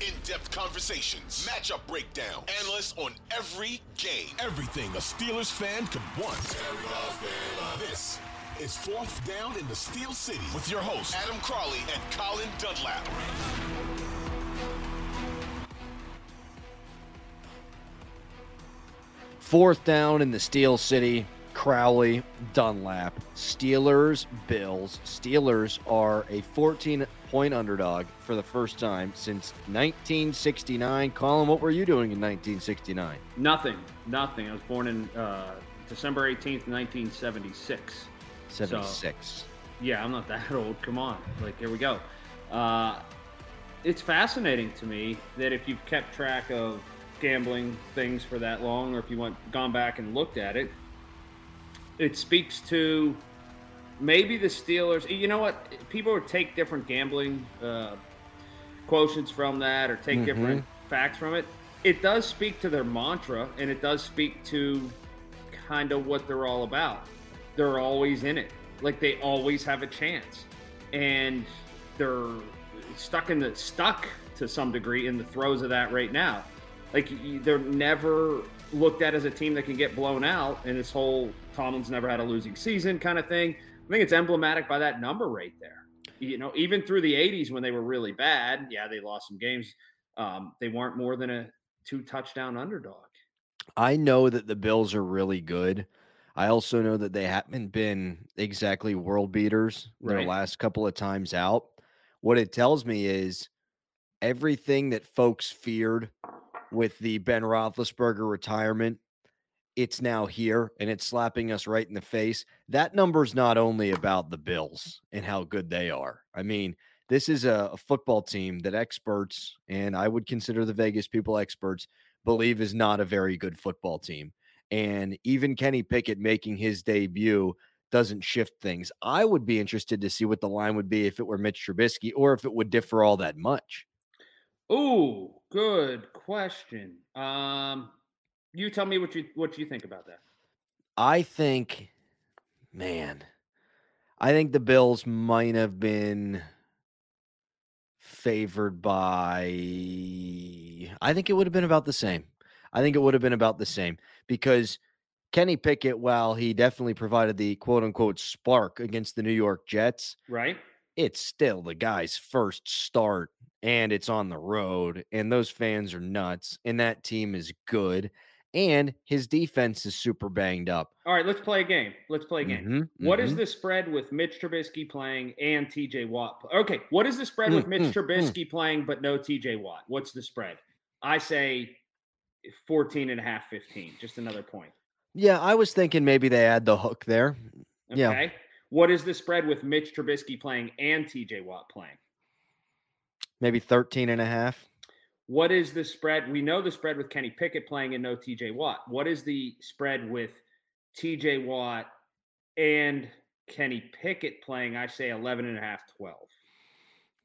In-depth conversations, matchup breakdown, analysts on every game, everything a Steelers fan could want. This is Fourth Down in the Steel City with your hosts Adam Crowley and Colin Dunlap. Fourth down in the Steel City. Crowley, Dunlap, Steelers, Bills. Steelers are a 14 point underdog for the first time since 1969. Colin, what were you doing in 1969? Nothing, nothing. I was born in uh, December 18th, 1976. 76. So, yeah, I'm not that old. Come on. Like, here we go. Uh, it's fascinating to me that if you've kept track of gambling things for that long, or if you went gone back and looked at it, it speaks to maybe the Steelers. You know what? People would take different gambling uh, quotients from that, or take Mhm. different facts from it. It does speak to their mantra, and it does speak to kind of what they're all about. They're always in it, like they always have a chance, and they're stuck in the stuck to some degree in the throes of that right now. Like they're never looked at as a team that can get blown out, and this whole Tomlin's never had a losing season kind of thing. I think it's emblematic by that number right there. You know, even through the '80s when they were really bad, yeah, they lost some games. Um, they weren't more than a two touchdown underdog. I know that the Bills are really good. I also know that they haven't been exactly world beaters their Right. last couple of times out. What it tells me is everything that folks feared with the Ben Roethlisberger retirement, it's now here and it's slapping us right in the face. That number's not only about the Bills and how good they are. I mean, this is a, a football team that experts, and I would consider the Vegas people experts, believe is not a very good football team. And even Kenny Pickett making his debut doesn't shift things. I would be interested to see what the line would be if it were Mitch Trubisky or if it would differ all that much. Ooh, good question. Um, you tell me what you what you think about that. I think, man, I think the Bills might have been favored by. I think it would have been about the same. I think it would have been about the same because Kenny Pickett, while he definitely provided the quote unquote spark against the New York Jets, right? It's still the guy's first start and it's on the road, and those fans are nuts, and that team is good, and his defense is super banged up. All right, let's play a game. Let's play a game. Mm-hmm, What is mm-hmm. the spread with Mitch Trubisky playing and TJ Watt? Okay, what is the spread with Mm, Mitch mm, mm. Trubisky playing but no TJ Watt? What's the spread? I say 14 and a half, 15. Just another point. Yeah, I was thinking maybe they add the hook there. Okay. Yeah. What is the spread with Mitch Trubisky playing and TJ Watt playing? Maybe 13 and a half. What is the spread? We know the spread with Kenny Pickett playing and no TJ Watt. What is the spread with TJ Watt and Kenny Pickett playing? I say 11 and a half, 12.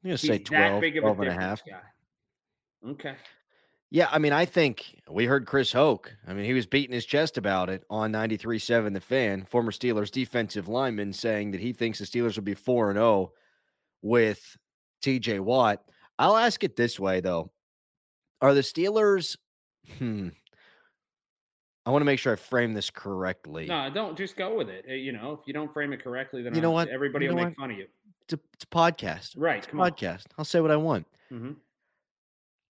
I'm going to say that 12, big of 12 a and a half. guy. Okay. Yeah, I mean, I think we heard Chris Hoke. I mean, he was beating his chest about it on 93.7 The Fan, former Steelers defensive lineman, saying that he thinks the Steelers will be 4 and 0 with TJ Watt. I'll ask it this way, though. Are the Steelers, hmm, I want to make sure I frame this correctly. No, don't just go with it. Uh, You know, if you don't frame it correctly, then You know what? everybody You will know make fun of you. It's a, it's a podcast. Right. It's a Come on. podcast. I'll say what I want. Mhm.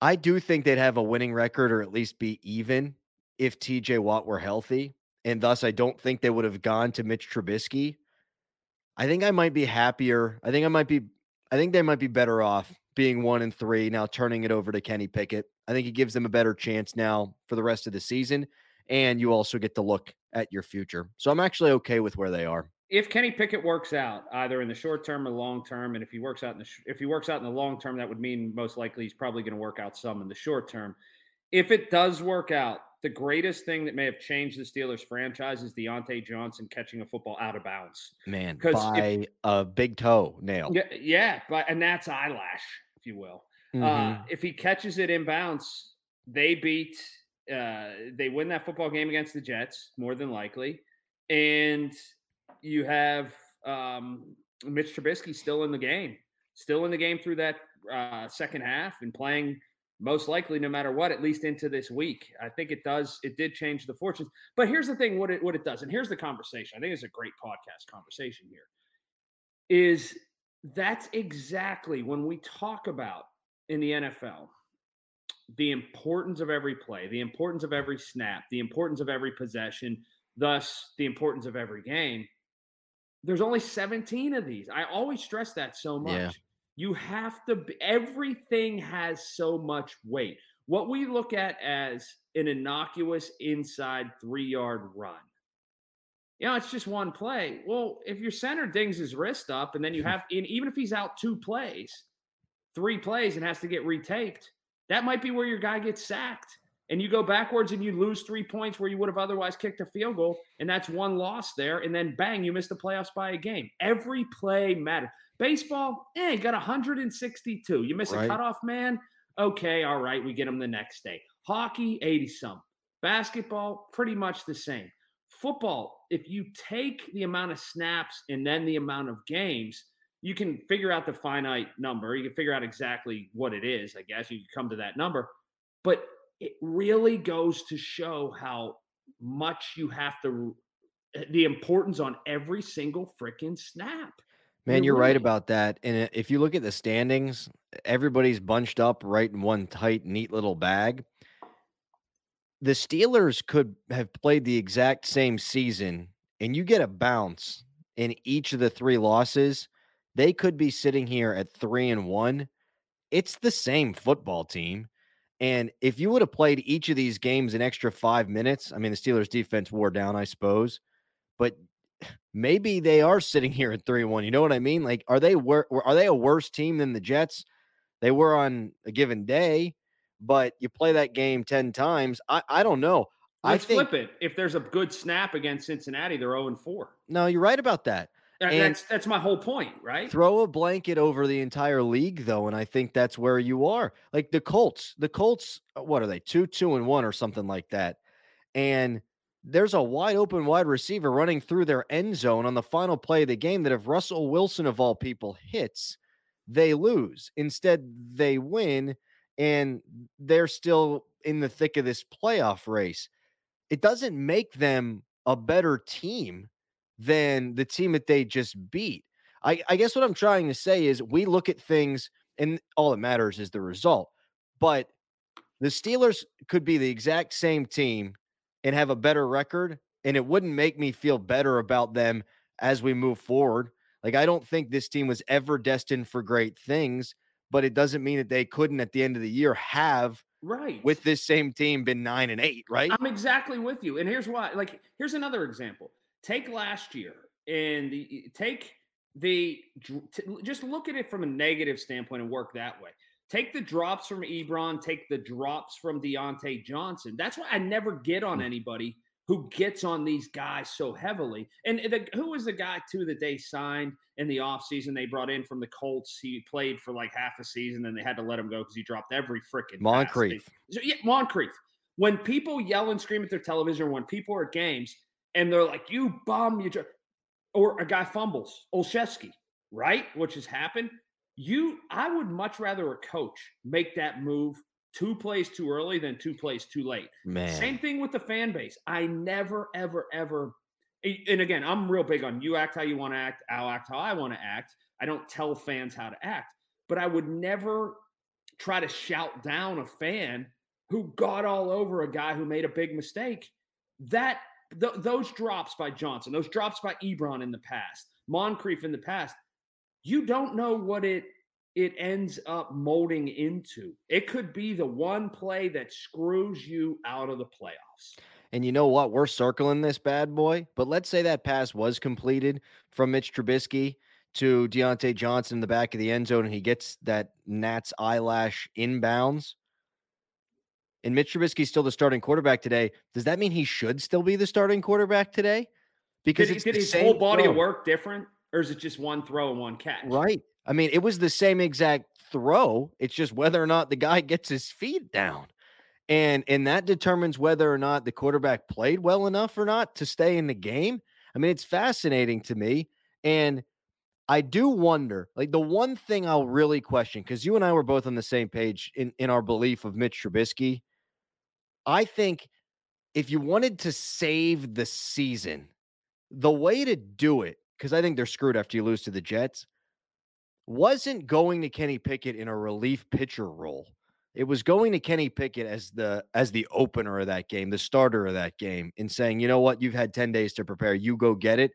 I do think they'd have a winning record or at least be even if TJ Watt were healthy. And thus, I don't think they would have gone to Mitch Trubisky. I think I might be happier. I think I might be, I think they might be better off being one and three, now turning it over to Kenny Pickett. I think it gives them a better chance now for the rest of the season. And you also get to look at your future. So I'm actually okay with where they are. If Kenny Pickett works out either in the short term or long term, and if he works out in the sh- if he works out in the long term, that would mean most likely he's probably going to work out some in the short term. If it does work out, the greatest thing that may have changed the Steelers franchise is Diontae Johnson catching a football out of bounds. Man, 'Cause if- by a big toe nail. Yeah, yeah, but and that's eyelash, if you will. Uh, Mhm. if he catches it in bounds, they beat, uh, they win that football game against the Jets more than likely, and you have um, Mitch Trubisky still in the game, still in the game through that uh, second half and playing most likely no matter what, at least into this week. I think it does. It did change the fortunes. But here's the thing: what it what it does, and here's the conversation. I think it's a great podcast conversation here. Is that's exactly when we talk about in the NFL the importance of every play, the importance of every snap, the importance of every possession, thus the importance of every game. There's only 17 of these. I always stress that so much. Yeah. You have to, everything has so much weight. What we look at as an innocuous inside three yard run, you know, it's just one play. Well, if your center dings his wrist up and then you have, and even if he's out two plays, three plays and has to get retaped, that might be where your guy gets sacked. And you go backwards and you lose three points where you would have otherwise kicked a field goal. And that's one loss there. And then bang, you miss the playoffs by a game. Every play matters. Baseball, eh, you got 162. You miss Right. a cutoff man. Okay, all right, we get them the next day. Hockey, 80 some. Basketball, pretty much the same. Football, if you take the amount of snaps and then the amount of games, you can figure out the finite number. You can figure out exactly what it is, I guess. You can come to that number. But it really goes to show how much you have to, eh, the importance on every single freaking snap. Man, You're you're right right. about that. And if you look at the standings, everybody's bunched up right in one tight, neat little bag. The Steelers could have played the exact same season, and you get a bounce in each of the three losses. They could be sitting here at three and one. It's the same football team. And if you would have played each of these games an extra five minutes, I mean, the Steelers defense wore down, I suppose, but maybe they are sitting here at three one. You know what I mean? Like, are they wor- are they a worse team than the Jets? They were on a given day, but you play that game ten times. I I don't know. Let's think, flip it. If there's a good snap against Cincinnati, they're 0 and 4. No, you're right about that. That, that's that's my whole point, right? Throw a blanket over the entire league, though, and I think that's where you are. Like the Colts, the Colts, uh, what are they? Two, two, and one, or something like that. And there's a wide open wide receiver running through their end zone on the final play of the game. That if Russell Wilson of all people hits, they lose. Instead, they win, and they're still in the thick of this playoff race. It doesn't make them a better team than the team that they just beat. I, I guess what I'm trying to say is we look at things and all that matters is the result. But the Steelers could be the exact same team and have a better record, and it wouldn't make me feel better about them as we move forward. Like, I don't think this team was ever destined for great things, but it doesn't mean that they couldn't at the end of the year have right with this same team been nine and eight, right? I'm exactly with you. And here's why. Like, here's another example. Take last year and the, take the just look at it from a negative standpoint and work that way. Take the drops from Ebron, take the drops from Diontae Johnson. That's why I never get on hmm. anybody who gets on these guys so heavily. And the, who was the guy too that they signed in the offseason? They brought in from the Colts. He played for like half a season, and they had to let him go because he dropped every freaking Moncrief. So, yeah, Moncrief. When people yell and scream at their television, when people are at games and they're like, "You bum, you," or a guy fumbles, Olszewski, right? Which has happened. You, I would much rather a coach make that move two plays too early than two plays too late. Man. Same thing with the fan base. I never, ever, ever. And again, I'm real big on you act how you want to act. I'll act how I want to act. I don't tell fans how to act, but I would never try to shout down a fan who got all over a guy who made a big mistake. That th- those drops by Johnson, those drops by Ebron in the past, Moncrief in the past, you don't know what it it ends up molding into. It could be the one play that screws you out of the playoffs. And you know what? We're circling this bad boy, but let's say that pass was completed from Mitch Trubisky to Diontae Johnson in the back of the end zone, and he gets that gnat's eyelash inbounds. And Mitch Trubisky's still the starting quarterback today. Does that mean he should still be the starting quarterback today? Because did, did his whole body throw. of work different, or is it just one throw and one catch? Right. I mean, it was the same exact throw. It's just whether or not the guy gets his feet down. And and that determines whether or not the quarterback played well enough or not to stay in the game. I mean, it's fascinating to me. And I do wonder, like the one thing I'll really question, because you and I were both on the same page in, in our belief of Mitch Trubisky. I think if you wanted to save the season, the way to do it, because I think they're screwed after you lose to the Jets, wasn't going to Kenny Pickett in a relief pitcher role. It was going to Kenny Pickett as the as the opener of that game, the starter of that game, and saying, you know what, you've had 10 days to prepare. You go get it.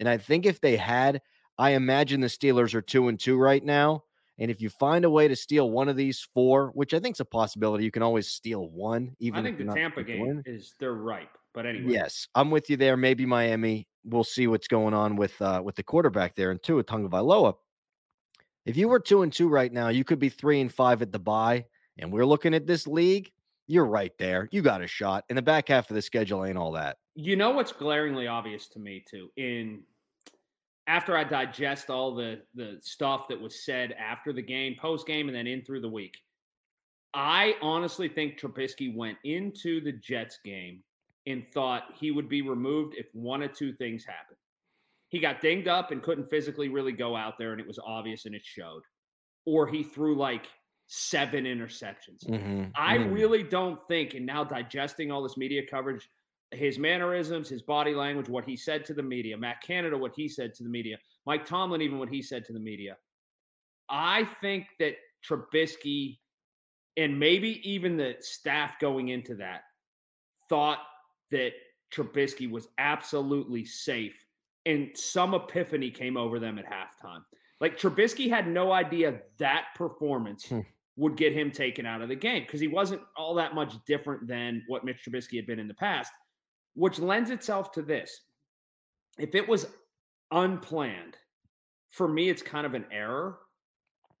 And I think if they had, I imagine the Steelers are two and two right now. And if you find a way to steal one of these four, which I think is a possibility, you can always steal one. Even I think the Tampa game win. is they're ripe. But anyway, yes, I'm with you there. Maybe Miami. We'll see what's going on with uh, with the quarterback there and Tua Tagovailoa. If you were two and two right now, you could be three and five at the bye. And we're looking at this league. You're right there. You got a shot. And the back half of the schedule ain't all that. You know what's glaringly obvious to me too. In after I digest all the the stuff that was said after the game, post game, and then in through the week, I honestly think Trubisky went into the Jets game and thought he would be removed if one of two things happened he got dinged up and couldn't physically really go out there, and it was obvious and it showed. Or he threw like seven interceptions. Mm-hmm. I mm-hmm. really don't think, and now digesting all this media coverage, his mannerisms, his body language, what he said to the media, Matt Canada, what he said to the media, Mike Tomlin, even what he said to the media. I think that Trubisky and maybe even the staff going into that thought that Trubisky was absolutely safe and some epiphany came over them at halftime. Like Trubisky had no idea that performance hmm. would get him taken out of the game because he wasn't all that much different than what Mitch Trubisky had been in the past, which lends itself to this. If it was unplanned, for me, it's kind of an error.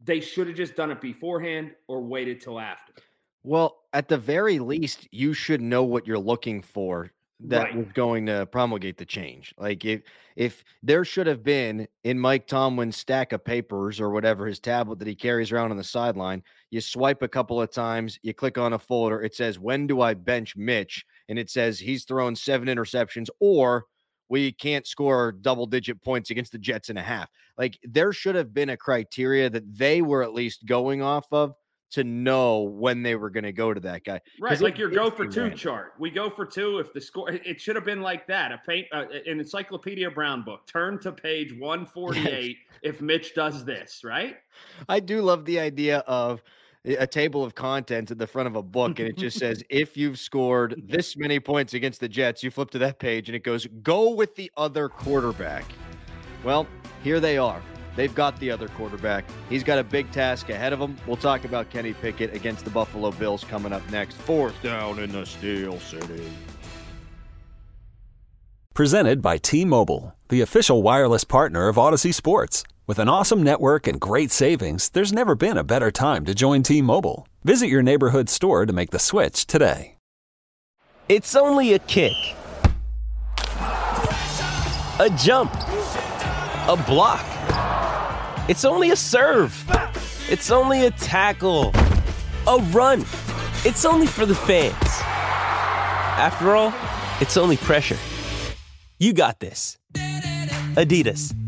They should have just done it beforehand or waited till after. Well, at the very least, you should know what you're looking for that Right. was going to promulgate the change. Like if if there should have been in Mike Tomlin's stack of papers or whatever his tablet that he carries around on the sideline, you swipe a couple of times, you click on a folder, it says when do I bench Mitch and it says he's thrown seven interceptions or we can't score double digit points against the Jets in a half. Like there should have been a criteria that they were at least going off of to know when they were going to go to that guy. Right, like it your go for two chart. We go for two if the score. It should have been like that. A paint, uh, an Encyclopedia Brown book. Turn to page one forty eight if Mitch does this. Right. I do love the idea of a a table of contents at the front of a book, and it just says, if you've scored this many points against the Jets, you flip to that page and it goes, go with the other quarterback. Well, here they are. They've got the other quarterback. He's got a big task ahead of him. We'll talk about Kenny Pickett against the Buffalo Bills coming up next. Fourth down in the Steel City. Presented by T Mobile, the official wireless partner of Audacy Sports. With an awesome network and great savings, there's never been a better time to join T Mobile. Visit your neighborhood store to make the switch today. It's only a kick, a jump, a block. It's only a serve. It's only a tackle, a run. It's only for the fans. After all, it's only pressure. You got this. Adidas.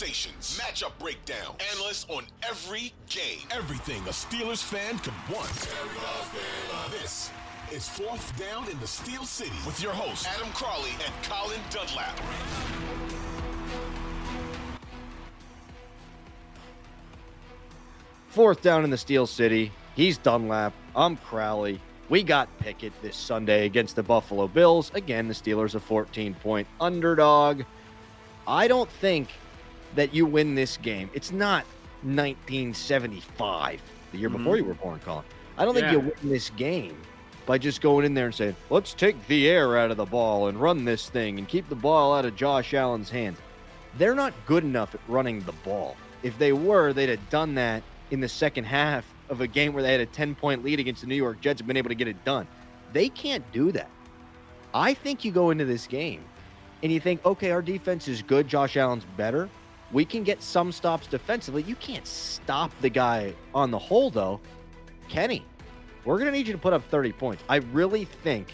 Conversations, matchup breakdown, analysts on every game, everything a Steelers fan could want. This is Fourth Down in the Steel City with your hosts Adam Crowley and Colin Dunlap. Fourth down in the Steel City. He's Dunlap. I'm Crowley. We got Pickett this Sunday against the Buffalo Bills. Again, the Steelers a 14 point underdog. I don't think that you win this game. It's not 1975, the year mm-hmm. before you were born, Colin. I don't think Yeah. you win this game by just going in there and saying, let's take the air out of the ball and run this thing and keep the ball out of Josh Allen's hands. They're not good enough at running the ball. If they were, they'd have done that in the second half of a game where they had a 10 point lead against the New York Jets and been able to get it done. They can't do that. I think you go into this game and you think, okay, our defense is good. Josh Allen's better. We can get some stops defensively. You can't stop the guy on the hole, though. Kenny, we're going to need you to put up 30 points. I really think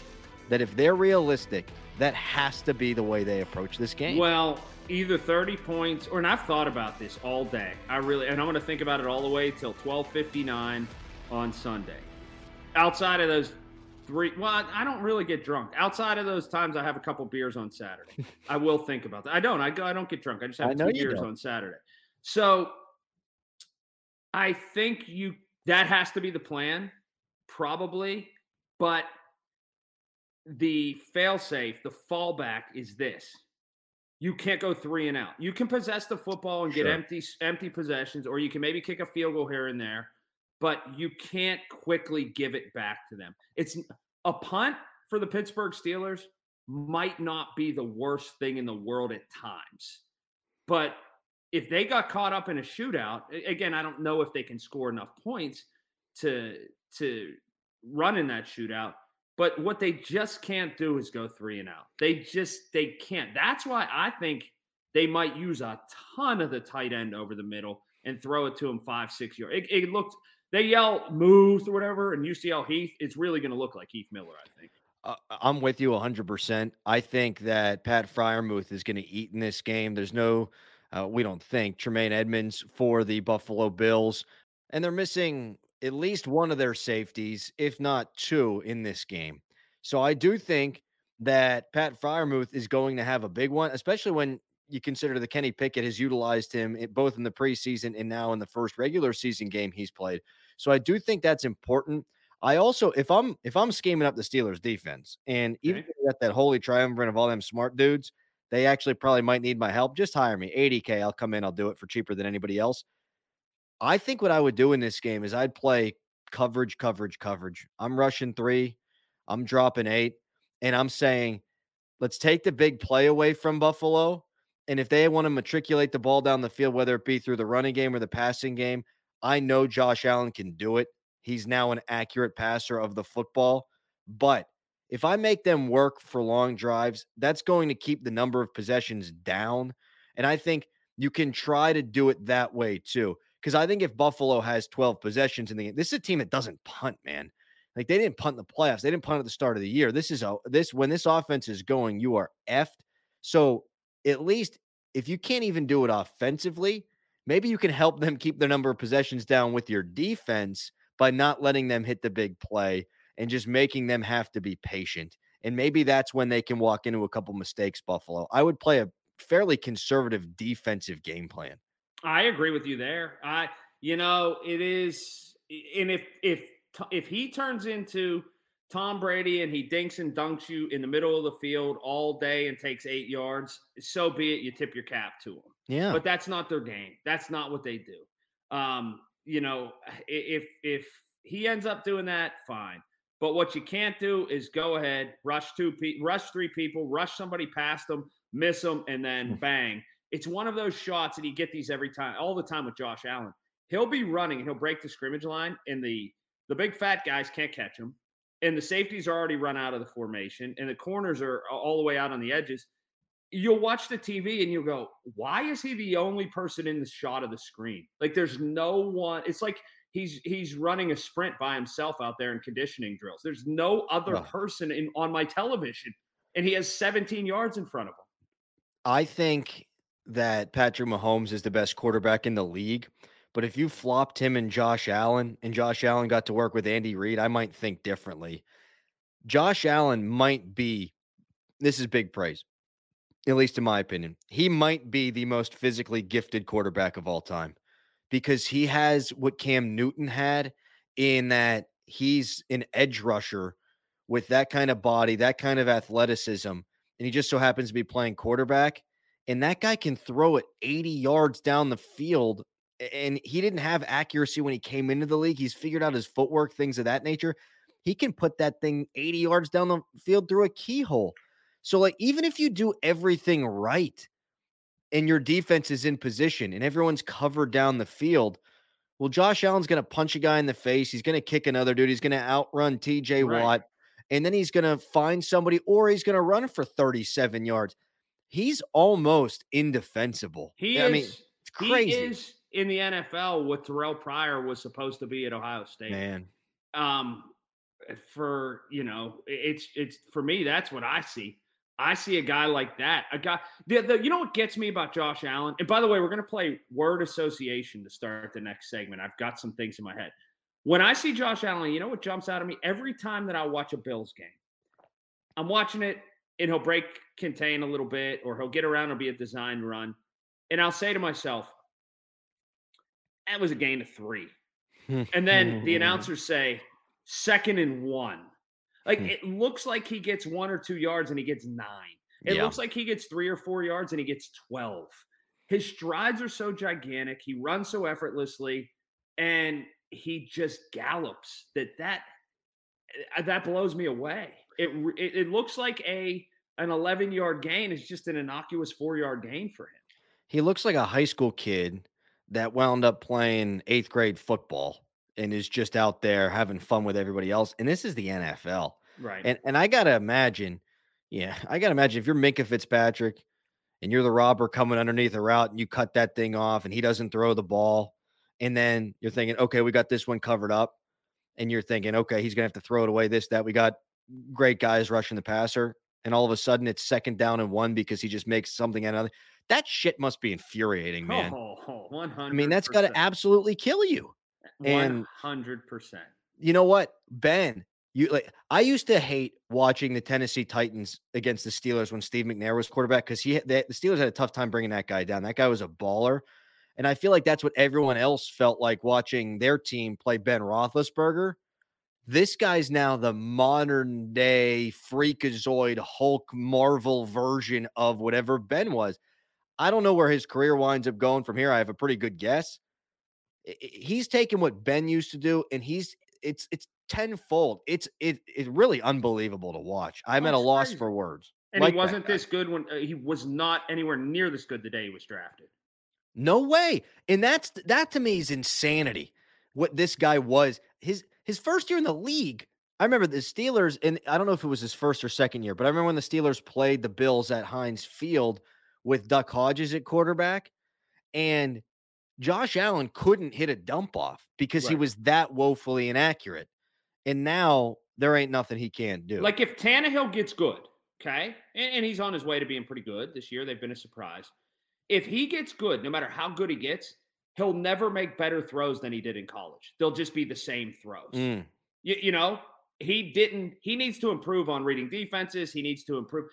that if they're realistic, that has to be the way they approach this game. Well, either 30 points or and I've thought about this all day. I really and I'm going to think about it all the way till 12:59 on Sunday. Outside of those three, well, I- don't really get drunk. Outside of those times I have a couple beers on Saturday. I will think about that. I don't. I go I don't get drunk. I just have I two beers don't. on Saturday. So I think you that has to be the plan probably, but the failsafe, the fallback is this. You can't go three and out. You can possess the football and get Sure. empty empty possessions, or you can maybe kick a field goal here and there, but you can't quickly give it back to them. It's a punt for the Pittsburgh Steelers might not be the worst thing in the world at times. But if they got caught up in a shootout, again, I don't know if they can score enough points to to run in that shootout. But what they just can't do is go three and out. They just they can't. That's why I think they might use a ton of the tight end over the middle and throw it to him five, six yards. It, it looked they yell moves or whatever, and UCL Heath. It's really going to look like Heath Miller, I think. Uh, I'm with you 100%. I think that Pat Freiermuth is going to eat in this game. There's no, uh, we don't think, Tremaine Edmunds for the Buffalo Bills. And they're missing at least one of their safeties, if not two, in this game. So I do think that Pat Freiermuth is going to have a big one, especially when you consider that Kenny Pickett has utilized him in, both in the preseason and now in the first regular season game he's played. So I do think that's important. I also, if I'm if I'm scheming up the Steelers defense, and even got that holy triumvirate of all them smart dudes, they actually probably might need my help. Just hire me, 80k. I'll come in. I'll do it for cheaper than anybody else. I think what I would do in this game is I'd play coverage, coverage, coverage. I'm rushing three, I'm dropping eight, and I'm saying, let's take the big play away from Buffalo And if they want to matriculate the ball down the field, whether it be through the running game or the passing game, I know Josh Allen can do it. He's now an accurate passer of the football. But if I make them work for long drives, that's going to keep the number of possessions down. And I think you can try to do it that way too. Because I think if Buffalo has 12 possessions in the game, this is a team that doesn't punt, man. Like they didn't punt in the playoffs. They didn't punt at the start of the year. This is a this when this offense is going, you are effed. So at least if you can't even do it offensively, maybe you can help them keep their number of possessions down with your defense by not letting them hit the big play and just making them have to be patient. And maybe that's when they can walk into a couple mistakes, Buffalo. I would play a fairly conservative defensive game plan. I agree with you there. I, you know, it is, and if if if he turns into Tom Brady and he dinks and dunks you in the middle of the field all day and takes eight yards, so be it. You tip your cap to him. Yeah, but that's not their game. That's not what they do. Um, you know, if if he ends up doing that, fine. But what you can't do is go ahead, rush two, pe- rush three people, rush somebody past them, miss them, and then mm. bang. It's one of those shots, and you get these every time, all the time with Josh Allen. He'll be running and he'll break the scrimmage line, and the the big fat guys can't catch him, and the safeties are already run out of the formation, and the corners are all the way out on the edges. You'll watch the TV and you'll go, "Why is he the only person in the shot of the screen? Like, there's no one." It's like he's he's running a sprint by himself out there in conditioning drills. There's no other oh. person in on my television, and he has 17 yards in front of him. I think that Patrick Mahomes is the best quarterback in the league. But if you flopped him and Josh Allen and Josh Allen got to work with Andy Reid, I might think differently. Josh Allen might be, this is big praise, at least in my opinion. He might be the most physically gifted quarterback of all time because he has what Cam Newton had in that he's an edge rusher with that kind of body, that kind of athleticism. And he just so happens to be playing quarterback and that guy can throw it 80 yards down the field. And he didn't have accuracy when he came into the league. He's figured out his footwork, things of that nature. He can put that thing 80 yards down the field through a keyhole. So, like, even if you do everything right and your defense is in position and everyone's covered down the field, well, Josh Allen's going to punch a guy in the face. He's going to kick another dude. He's going to outrun TJ right. Watt. And then he's going to find somebody or he's going to run for 37 yards he's almost indefensible. He I is, mean, it's crazy. He is in the NFL what Terrelle Pryor was supposed to be at Ohio State. Man. Um, for you know, it's it's for me, that's what I see. I see a guy like that. A guy the, the you know what gets me about Josh Allen? And by the way, we're gonna play word association to start the next segment. I've got some things in my head. When I see Josh Allen, you know what jumps out of me every time that I watch a Bills game? I'm watching it and he'll break contain a little bit, or he'll get around and be a design run. And I'll say to myself, that was a gain of three. and then the announcers say, second and one. Like hmm. it looks like he gets one or two yards and he gets nine. It yeah. looks like he gets three or four yards and he gets 12. His strides are so gigantic. He runs so effortlessly and he just gallops that that uh, that blows me away. It, it, it looks like a an 11 yard gain is just an innocuous four yard gain for him. He looks like a high school kid that wound up playing eighth grade football and is just out there having fun with everybody else. And this is the NFL. Right. And and I gotta imagine, yeah, I gotta imagine if you're Minkah Fitzpatrick and you're the robber coming underneath a route and you cut that thing off and he doesn't throw the ball, and then you're thinking, okay, we got this one covered up, and you're thinking, okay, he's gonna have to throw it away, this, that. We got great guys rushing the passer, and all of a sudden it's second down and one because he just makes something out of it. That shit must be infuriating, man. Oh, 100 I mean, that's got to absolutely kill you. And 100%. You know what, Ben? You like I used to hate watching the Tennessee Titans against the Steelers when Steve McNair was quarterback because he the Steelers had a tough time bringing that guy down. That guy was a baller. And I feel like that's what everyone else felt like watching their team play Ben Roethlisberger. This guy's now the modern day freakazoid Hulk Marvel version of whatever Ben was. I don't know where his career winds up going from here. I have a pretty good guess. He's taken what Ben used to do, and he's it's it's tenfold. It's it it's really unbelievable to watch. I'm oh, at a loss for words. And like he wasn't this good when uh, he was not anywhere near this good the day he was drafted. No way. And that's that to me is insanity. What this guy was his his first year in the league. I remember the Steelers, and I don't know if it was his first or second year, but I remember when the Steelers played the Bills at Heinz Field with Duck Hodges at quarterback, and Josh Allen couldn't hit a dump off because he was that woefully inaccurate. And now there ain't nothing he can't do. Like if Tannehill gets good, okay, and, and he's on his way to being pretty good this year. They've been a surprise. If he gets good, no matter how good he gets, he'll never make better throws than he did in college. They'll just be the same throws. Mm. You, you know, he didn't. He needs to improve on reading defenses. He needs to improve.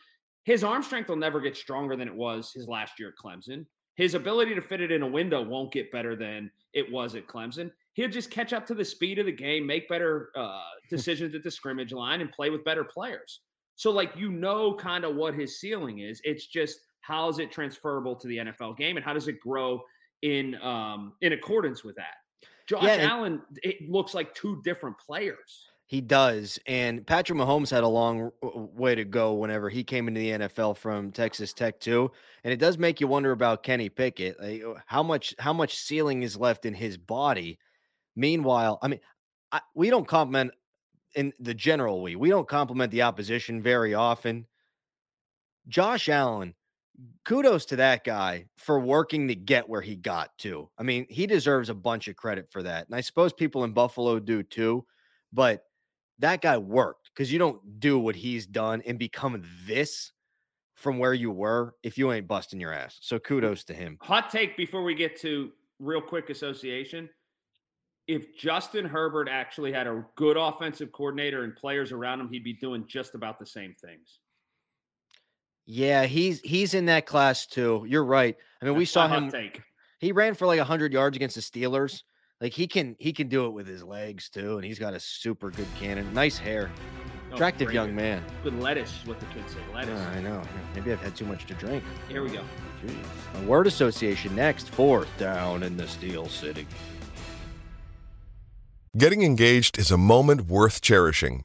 His arm strength will never get stronger than it was his last year at Clemson. His ability to fit it in a window won't get better than it was at Clemson. He'll just catch up to the speed of the game, make better uh, decisions at the scrimmage line, and play with better players. So, like, you know, kind of what his ceiling is. It's just how is it transferable to the NFL game, and how does it grow in um, in accordance with that? Josh Yeah, Allen, it looks like two different players. He does. And Patrick Mahomes had a long way to go whenever he came into the NFL from Texas Tech too. And it does make you wonder about Kenny Pickett. Like, uh, how much how much ceiling is left in his body? Meanwhile, I mean, I, we don't compliment in the general we we don't compliment the opposition very often. Josh Allen, kudos to that guy for working to get where he got to. I mean, he deserves a bunch of credit for that. And I suppose people in Buffalo do too, but that guy worked because you don't do what he's done and become this from where you were if you ain't busting your ass. So kudos to him. Hot take before we get to real quick association. If Justin Herbert actually had a good offensive coordinator and players around him, he'd be doing just about the same things. Yeah, he's he's in that class too. You're right. I mean, we saw him take. he ran for like 100 yards against the Steelers. Like he can he can do it with his legs too and he's got a super good cannon. Nice hair. Oh, Attractive great. young man. Good lettuce, is what the kids say. Lettuce. Yeah, I know. Maybe I've had too much to drink. Here we go. Jeez. A word association next. Fourth down in the Steel City. Getting engaged is a moment worth cherishing.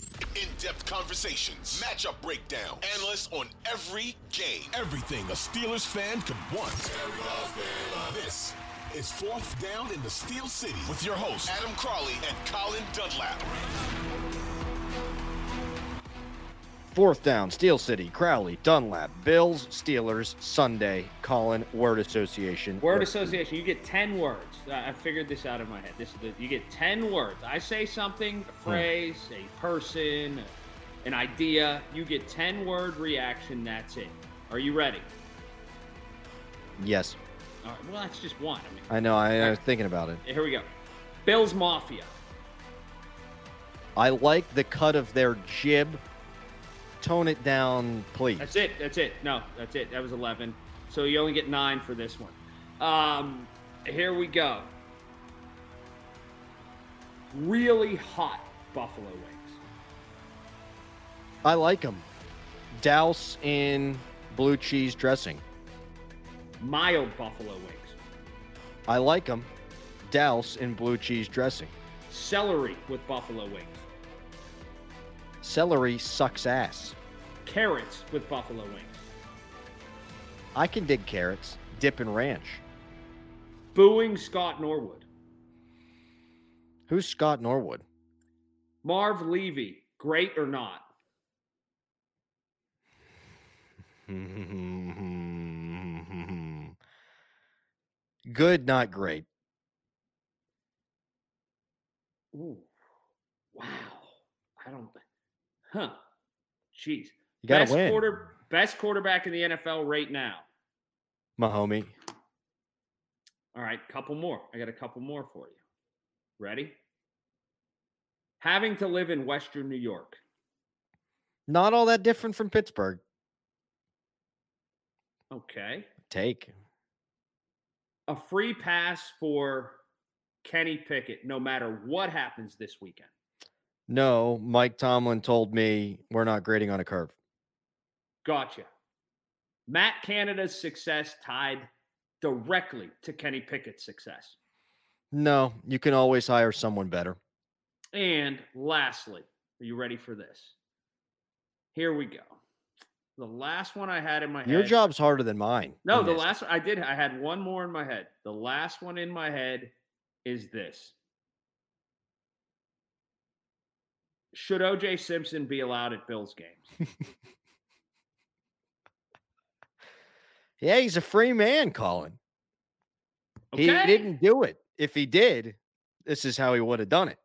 In-depth conversations, matchup breakdown, analysts on every game, everything a Steelers fan could want. This is Fourth Down in the Steel City with your hosts Adam Crowley and Colin Dunlap. Fourth down, Steel City, Crowley, Dunlap, Bills, Steelers, Sunday, Colin, Word Association. Word association. You get ten words. I I figured this out in my head. This is the, you get ten words. I say something, a hmm. phrase, a person, an idea. You get ten word reaction. That's it. Are you ready? Yes, All right, well, that's just one. I mean, I know. I, I was thinking about it. here we go. Bills Mafia. I like the cut of their jib. Tone it down, please. That's it. That's it. No, that's it. That was 11. So you only get nine for this one. Um, here we go. Really hot buffalo wings. I like them. Douse in blue cheese dressing. Mild buffalo wings. I like them. Douse in blue cheese dressing. Celery with buffalo wings. Celery sucks ass. Carrots with buffalo wings. I can dig carrots. Dip in ranch. Booing Scott Norwood. Who's Scott Norwood? Marv Levy. Great or not? Good, not great. Ooh, wow. I don't. Huh. Jeez. You gotta best win. Quarter, best quarterback in the NFL right now. Mahomie. All right, couple more. I got a couple more for you. Ready? Having to live in Western New York. Not all that different from Pittsburgh. Okay. Take. A free pass for Kenny Pickett, no matter what happens this weekend. No, Mike Tomlin told me we're not grading on a curve. Gotcha. Matt Canada's success tied directly to Kenny Pickett's success. No, you can always hire someone better. And lastly, are you ready for this? Here we go. The last one I had in my head. Your job's harder than mine. No, the last I did. I had one more in my head. The last one in my head is this: Should OJ Simpson be allowed at Bills games? Yeah, he's a free man, Colin. He didn't do it. If he did, this is how he would have done it.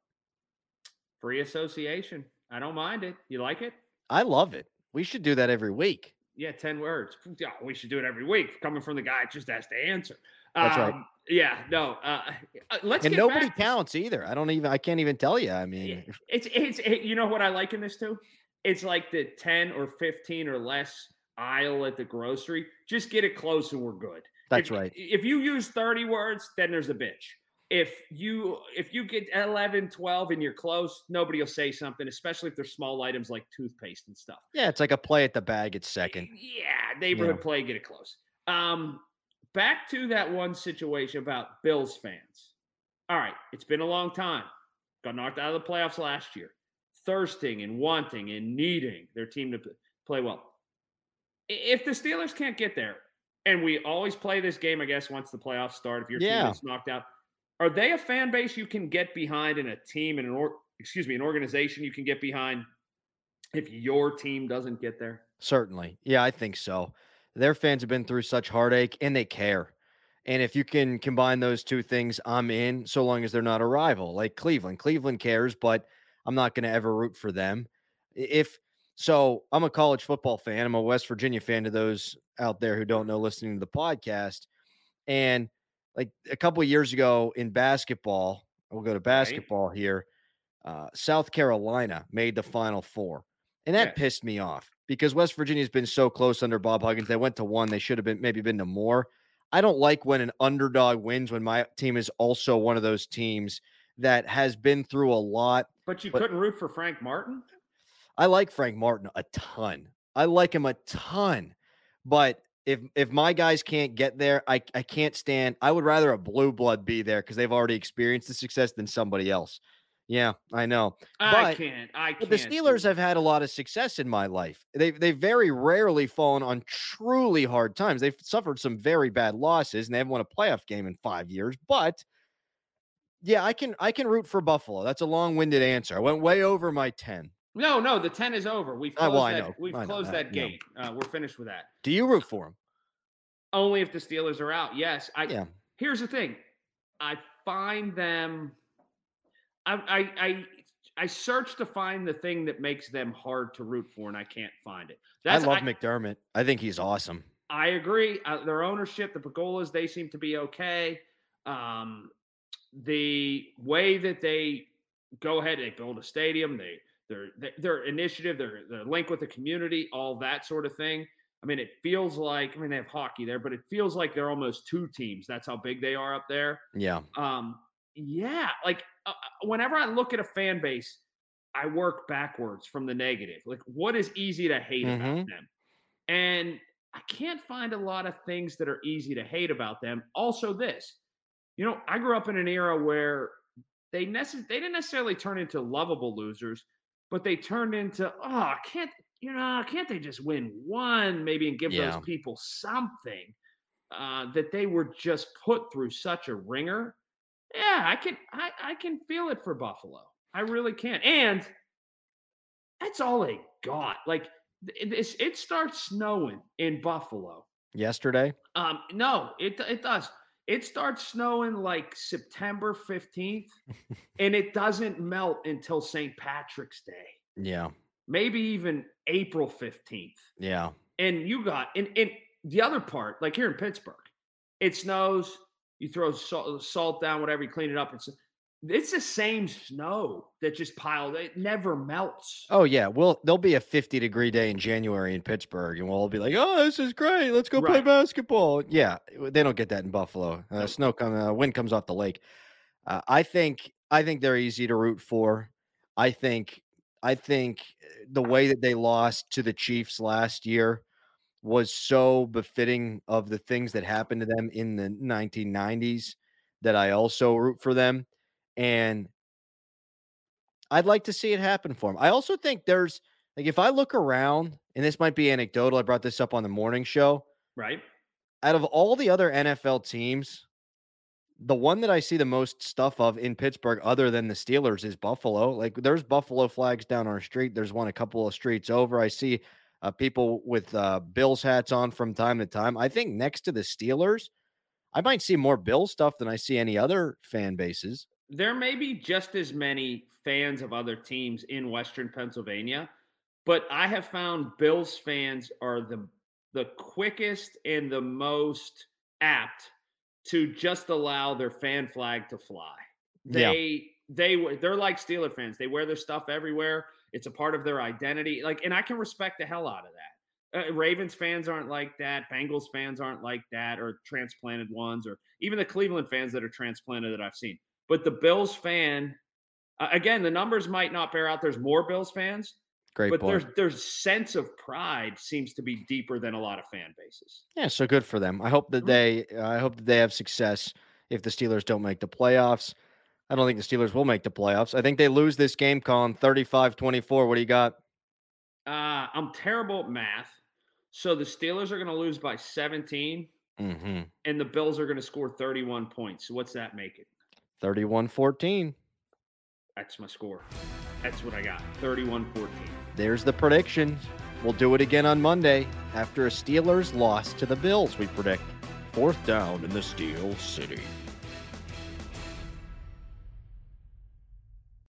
Free association. I don't mind it. You like it? I love it. We should do that every week. Yeah, ten words. Yeah, we should do it every week. Coming from the guy just has to answer. That's right. Um, Yeah, no. Uh, uh, let's and nobody back- counts either. I don't even I can't even tell you. I mean, It's it's it, you know what I like in this too? It's like the 10 or 15 or less aisle at the grocery. Just get it close and we're good. That's If- right. If you use 30 words, then there's a bitch. If you if you get 11, 12 and you're close, nobody will say something, especially if they're small items like toothpaste and stuff. yeah, it's like a play at the bag at second. Yeah, neighborhood play, get it close. Um, back to that one situation about Bills fans. All right, it's been a long time. Got knocked out of the playoffs last year. Thirsting and wanting and needing their team to play well. If the Steelers can't get there, and we always play this game, I guess, once the playoffs start, if your Yeah. team is knocked out, are they a fan base you can get behind in a team and an or excuse me, an organization you can get behind if your team doesn't get there? Certainly. Yeah, I think so. Their fans have been through such heartache and they care. And if you can combine those two things, I'm in so long as they're not a rival like Cleveland. Cleveland cares, but I'm not going to ever root for them. If so, I'm a college football fan. I'm a West Virginia fan to those out there who don't know listening to the podcast. And like a couple of years ago in basketball, we'll go to basketball here. Uh, South Carolina made the Final Four, and that Yeah. pissed me off because West Virginia's been so close under Bob Huggins. They went to one; they should have been maybe been to more. I don't like when an underdog wins when my team is also one of those teams that has been through a lot. But you But- couldn't root for Frank Martin? I like Frank Martin a ton. I like him a ton. But if if my guys can't get there, I I can't stand. I would rather a blue blood be there because they've already experienced the success than somebody else. Yeah, I know. I But- can't. I can't. the Steelers have had a lot of success in my life. They they very rarely fallen on truly hard times. They've suffered some very bad losses and they haven't won a playoff game in five years. But yeah, I can I can root for Buffalo. That's a long-winded answer. I went way over my 10. No, no, the 10 is over. We've closed well, I that, know. We've I know closed that, that, yeah. gate. Uh, we're finished with that. Do you root for them? Only if the Steelers are out. Yes. I Yeah. here's the thing. I find them I I I I search to find the thing that makes them hard to root for, and I can't find it. I love McDermott. I think he's awesome. I agree. Uh, their ownership, the Pegulas, they seem to be okay. Um, the way that they go ahead, they build a stadium, they their their, initiative, their their link with the community, all that sort of thing. I mean, it feels like I mean they have hockey there, but it feels like they're almost two teams. That's how big they are up there. Yeah. Um, yeah, like uh, uh, whenever I look at a fan base, I work backwards from the negative. Like, what is easy to hate about Mhm. them? And I can't find a lot of things that are easy to hate about them. Also, this, you know, I grew up in an era where they necess- they didn't necessarily turn into lovable losers, but they turned into oh, can't you know, can't they just win one maybe and give Yeah. those people something uh, that they were just put through such a ringer? Yeah, I can I, I can feel it for Buffalo. I really can. And that's all they got. Like this it starts snowing in Buffalo. Yesterday? Um no, it it does. It starts snowing like September 15th, and it doesn't melt until St. Patrick's Day. Yeah. Maybe even April 15th. Yeah. And you got and, and the other part, like here in Pittsburgh, it snows, you throw salt, salt down, whatever, you clean it up. It's it's the same snow that just piled. It never melts. Oh yeah, well there'll be a 50 degree day in January in Pittsburgh, and we'll all be like, "Oh, this is great. Let's go play basketball." Yeah, they don't get that in Buffalo. Uh, snow come, uh, wind comes off the lake. Uh, I think I think they're easy to root for. I think I think uh, the way that they lost to the Chiefs last year was so befitting of the things that happened to them in the 1990s that I also root for them. And I'd like to see it happen for him. I also think there's like if I look around, and this might be anecdotal, I brought this up on the morning show. Right. Out of all the other NFL teams, the one that I see the most stuff of in Pittsburgh, other than the Steelers, is Buffalo. Like there's Buffalo flags down our street. There's one a couple of streets over. I see uh, people with uh, Bills hats on from time to time. I think next to the Steelers, I might see more Bill stuff than I see any other fan bases. There may be just as many fans of other teams in Western Pennsylvania, but I have found Bills fans are the the quickest and the most apt to just allow their fan flag to fly. Yeah. They they they're like Steeler fans. They wear their stuff everywhere. It's a part of their identity. Like, and I can respect the hell out of that. Uh, Ravens fans aren't like that. Bengals fans aren't like that, or transplanted ones, or even the Cleveland fans that are transplanted that I've seen. But the Bills fan, uh, again, the numbers might not bear out. There's more Bills fans, Great but point. there's there's sense of pride seems to be deeper than a lot of fan bases. Yeah, so good for them. I hope that they I hope that they have success if the Steelers don't make the playoffs. I don't think the Steelers will make the playoffs. I think they lose this game, Colin, 35-24. What do you got? Uh, I'm terrible at math, so the Steelers are going to lose by 17, Mm-hmm. and the Bills are going to score 31 points. So what's that make it? 31-14. That's my score. That's what I got. 31 14. There's the prediction. We'll do it again on Monday after a Steelers loss to the Bills, we predict. Fourth down in the Steel City.